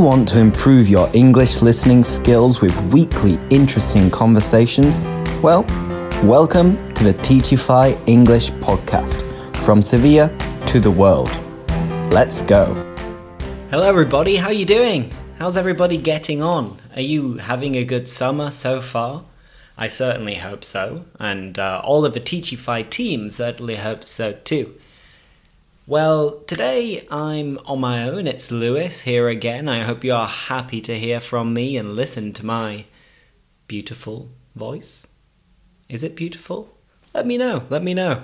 want to improve your English listening skills with weekly interesting conversations? Well, welcome to the Teachify English podcast from Sevilla to the world. Let's go. Hello everybody, how are you doing? How's everybody getting on? Are you having a good summer so far? I certainly hope so, and uh, all of the Teachify team certainly hope so too. Well, today I'm on my own. It's Lewis here again. I hope you are happy to hear from me and listen to my beautiful voice. Is it beautiful? Let me know. Let me know.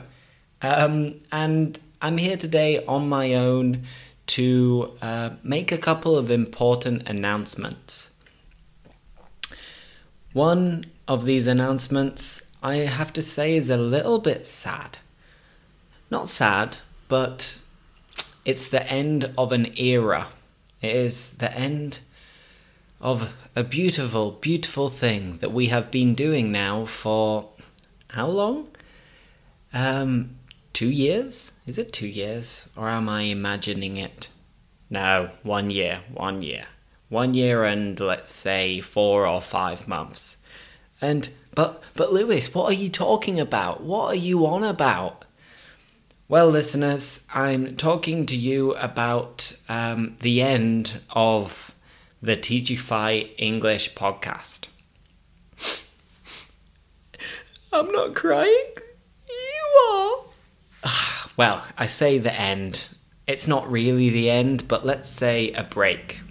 Um, and I'm here today on my own to uh, make a couple of important announcements. One of these announcements, I have to say, is a little bit sad. Not sad, but it's the end of an era. It is the end of a beautiful, beautiful thing that we have been doing now for how long? Um, two years? Is it two years? Or am I imagining it? No, one year, one year. One year and let's say four or five months. And, but, but Lewis, what are you talking about? What are you on about? Well, listeners, I'm talking to you about um, the end of the Teachify English podcast. I'm not crying. You are. well, I say the end. It's not really the end, but let's say a break.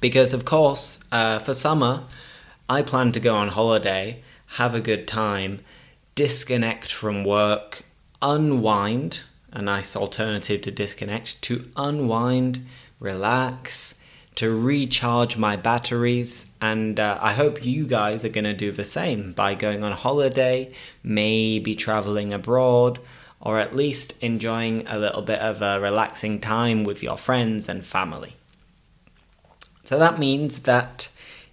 Because, of course, uh, for summer, I plan to go on holiday, have a good time, disconnect from work, unwind, a nice alternative to disconnect, to unwind, relax, to recharge my batteries. And uh, I hope you guys are going to do the same by going on holiday, maybe traveling abroad, or at least enjoying a little bit of a relaxing time with your friends and family. So that means that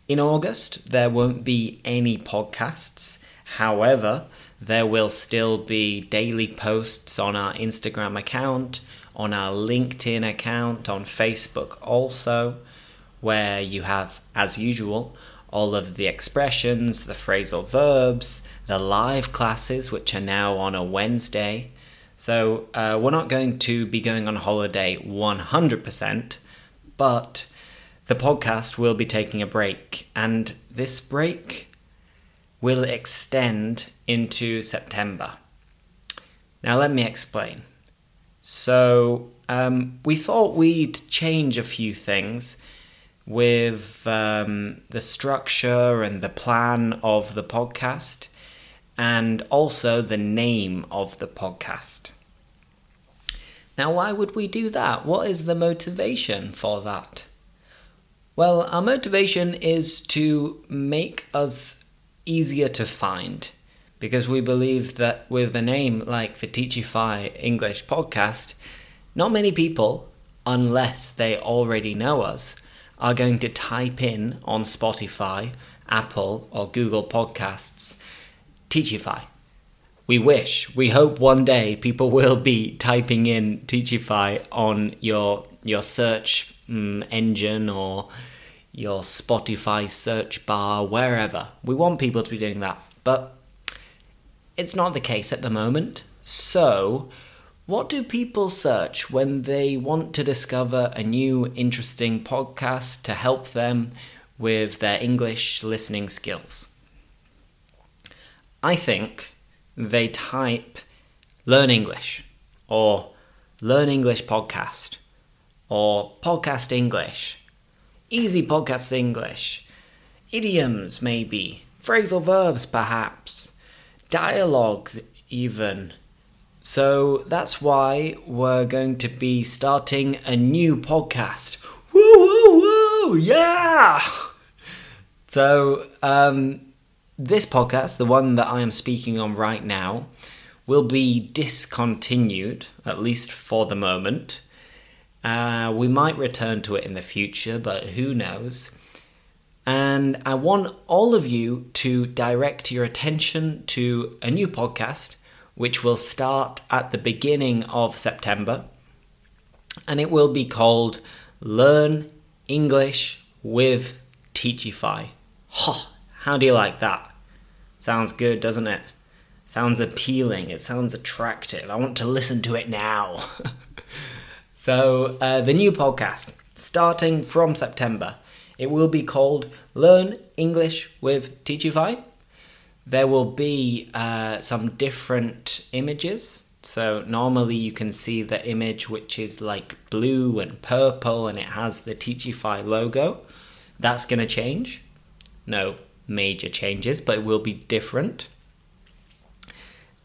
in August there won't be any podcasts. However, there will still be daily posts on our Instagram account, on our LinkedIn account, on Facebook also, where you have, as usual, all of the expressions, the phrasal verbs, the live classes, which are now on a Wednesday. So uh, we're not going to be going on holiday 100%, but the podcast will be taking a break. And this break will extend into September. Now, let me explain. So, um, we thought we'd change a few things with um, the structure and the plan of the podcast, and also the name of the podcast. Now, why would we do that? What is the motivation for that? Well, our motivation is to make us easier to find because we believe that with a name like the Teachify English podcast, not many people, unless they already know us, are going to type in on Spotify, Apple, or Google Podcasts Teachify. We wish, we hope one day people will be typing in Teachify on your your search um, engine or your Spotify search bar, wherever. We want people to be doing that, but it's not the case at the moment. So, what do people search when they want to discover a new interesting podcast to help them with their English listening skills? I think they type Learn English or Learn English Podcast or Podcast English easy podcast English, idioms maybe, phrasal verbs perhaps, dialogues even. So that's why we're going to be starting a new podcast. Woo woo woo! Yeah! So, um, this podcast, the one that I am speaking on right now, will be discontinued, at least for the moment. Uh, we might return to it in the future, but who knows? And I want all of you to direct your attention to a new podcast, which will start at the beginning of September. And it will be called Learn English with Teachify. Oh, how do you like that? Sounds good, doesn't it? Sounds appealing. It sounds attractive. I want to listen to it now. so, uh, the new podcast, starting from September, it will be called Learn English with Teachify. There will be uh, some different images. So, normally you can see the image which is like blue and purple and it has the Teachify logo. That's going to change. No major changes, but it will be different.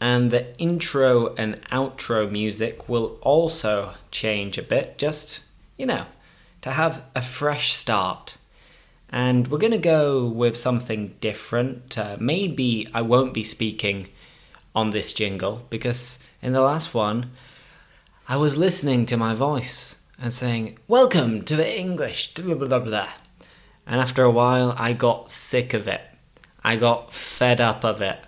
And the intro and outro music will also change a bit, just, you know, to have a fresh start. And we're going to go with something different. Uh, maybe I won't be speaking on this jingle because in the last one, I was listening to my voice and saying, Welcome to the English, blah, blah, blah, And after a while, I got sick of it. I got fed up of it.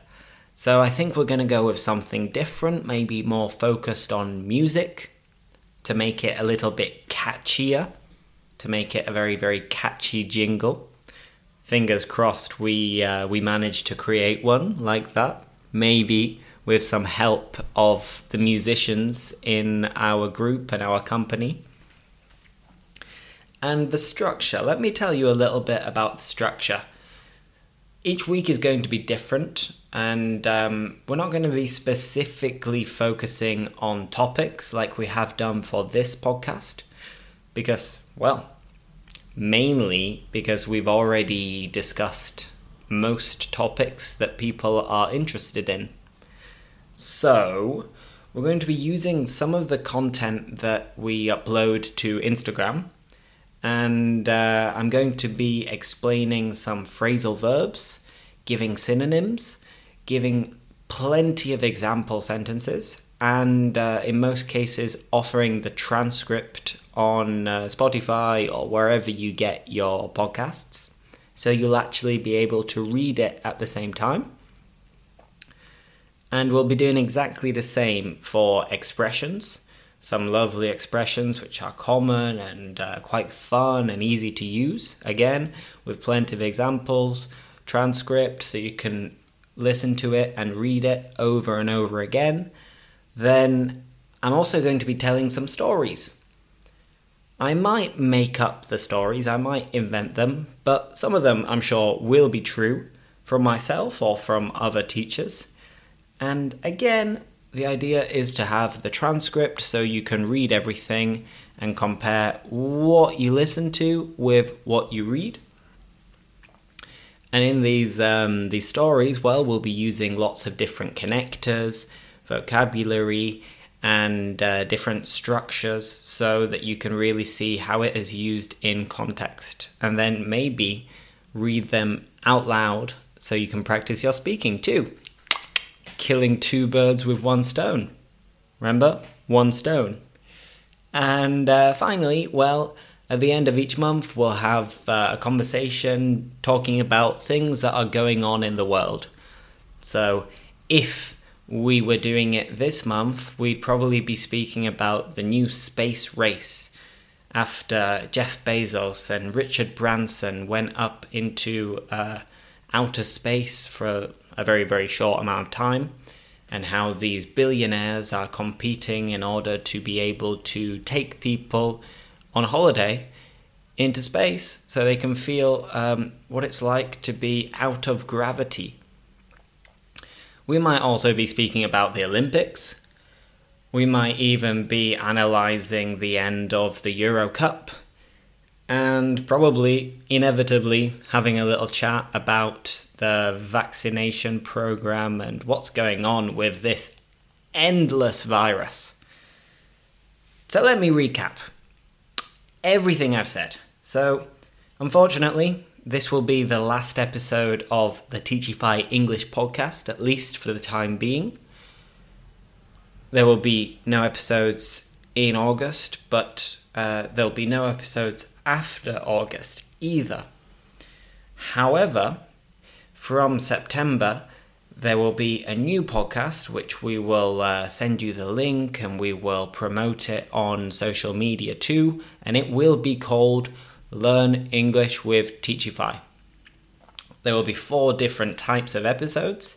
So I think we're going to go with something different, maybe more focused on music to make it a little bit catchier, to make it a very, very catchy jingle. Fingers crossed we, uh, we managed to create one like that. Maybe with some help of the musicians in our group and our company. And the structure, let me tell you a little bit about the structure each week is going to be different, and um, we're not going to be specifically focusing on topics like we have done for this podcast because, well, mainly because we've already discussed most topics that people are interested in. So, we're going to be using some of the content that we upload to Instagram and uh, I'm going to be explaining some phrasal verbs, giving synonyms, giving plenty of example sentences, and uh, in most cases, offering the transcript on uh, Spotify or wherever you get your podcasts. So you'll actually be able to read it at the same time. And we'll be doing exactly the same for expressions some lovely expressions which are common and uh, quite fun and easy to use. Again, with plenty of examples, transcript so you can listen to it and read it over and over again. Then I'm also going to be telling some stories. I might make up the stories, I might invent them, but some of them I'm sure will be true from myself or from other teachers. And again, the idea is to have the transcript so you can read everything and compare what you listen to with what you read. And in these um, these stories, well, we'll be using lots of different connectors, vocabulary, and uh, different structures so that you can really see how it is used in context. And then maybe read them out loud so you can practice your speaking too killing two birds with one stone. Remember? One stone. And uh, finally, well, at the end of each month, we'll have uh, a conversation talking about things that are going on in the world. So, if we were doing it this month, we'd probably be speaking about the new space race after Jeff Bezos and Richard Branson went up into uh, outer space for a very, very short amount of time, and how these billionaires are competing in order to be able to take people on holiday into space so they can feel um, what it's like to be out of gravity. We might also be speaking about the Olympics. We might even be analysing the end of the Euro Cup and probably inevitably having a little chat about the vaccination program and what's going on with this endless virus. So let me recap everything I've said. So, unfortunately, this will be the last episode of the Teachify English podcast, at least for the time being. There will be no episodes in August, but uh, there'll be no episodes after August either. However, from September, there will be a new podcast which we will uh, send you the link and we will promote it on social media too, and it will be called Learn English with Teachify. There will be four different types of episodes.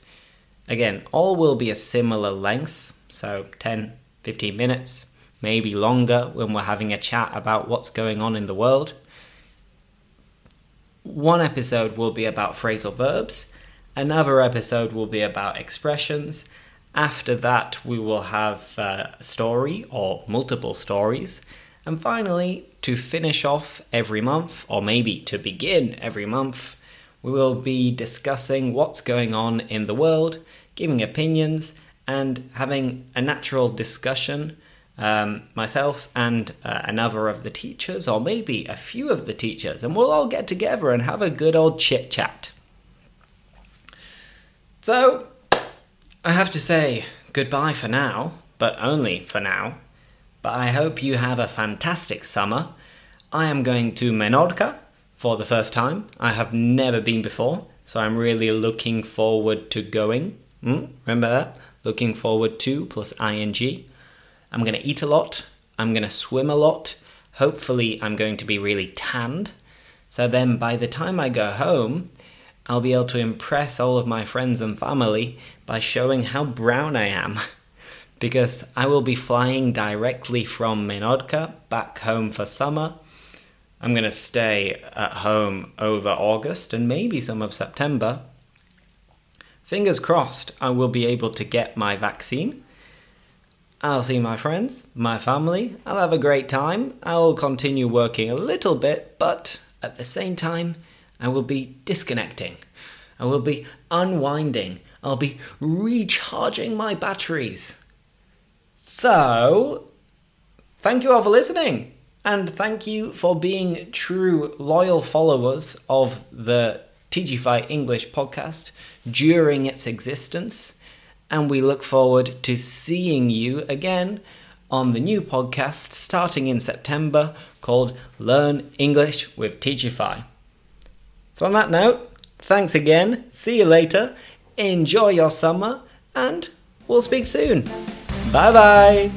Again, all will be a similar length, so 10, 15 minutes, maybe longer when we're having a chat about what's going on in the world. One episode will be about phrasal verbs, another episode will be about expressions. After that, we will have a story or multiple stories. And finally, to finish off every month, or maybe to begin every month, we will be discussing what's going on in the world, giving opinions, and having a natural discussion um, myself and uh, another of the teachers, or maybe a few of the teachers, and we'll all get together and have a good old chit chat. So, I have to say goodbye for now, but only for now. But I hope you have a fantastic summer. I am going to Menorca for the first time. I have never been before, so I'm really looking forward to going. Mm, remember that? Looking forward to plus ing. I'm going to eat a lot. I'm going to swim a lot. Hopefully, I'm going to be really tanned. So then, by the time I go home, I'll be able to impress all of my friends and family by showing how brown I am. because I will be flying directly from Menorca back home for summer. I'm going to stay at home over August and maybe some of September. Fingers crossed, I will be able to get my vaccine I'll see my friends, my family, I'll have a great time, I'll continue working a little bit, but at the same time, I will be disconnecting. I will be unwinding. I'll be recharging my batteries. So, thank you all for listening. And thank you for being true, loyal followers of the Teachify English podcast during its existence and we look forward to seeing you again on the new podcast starting in September called Learn English with Teachify. So, on that note, thanks again, see you later, enjoy your summer, and we'll speak soon. Bye bye.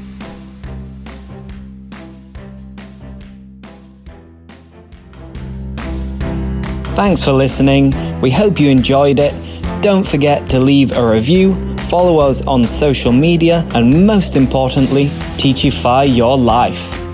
Thanks for listening. We hope you enjoyed it. Don't forget to leave a review follow us on social media, and most importantly, teachify your life.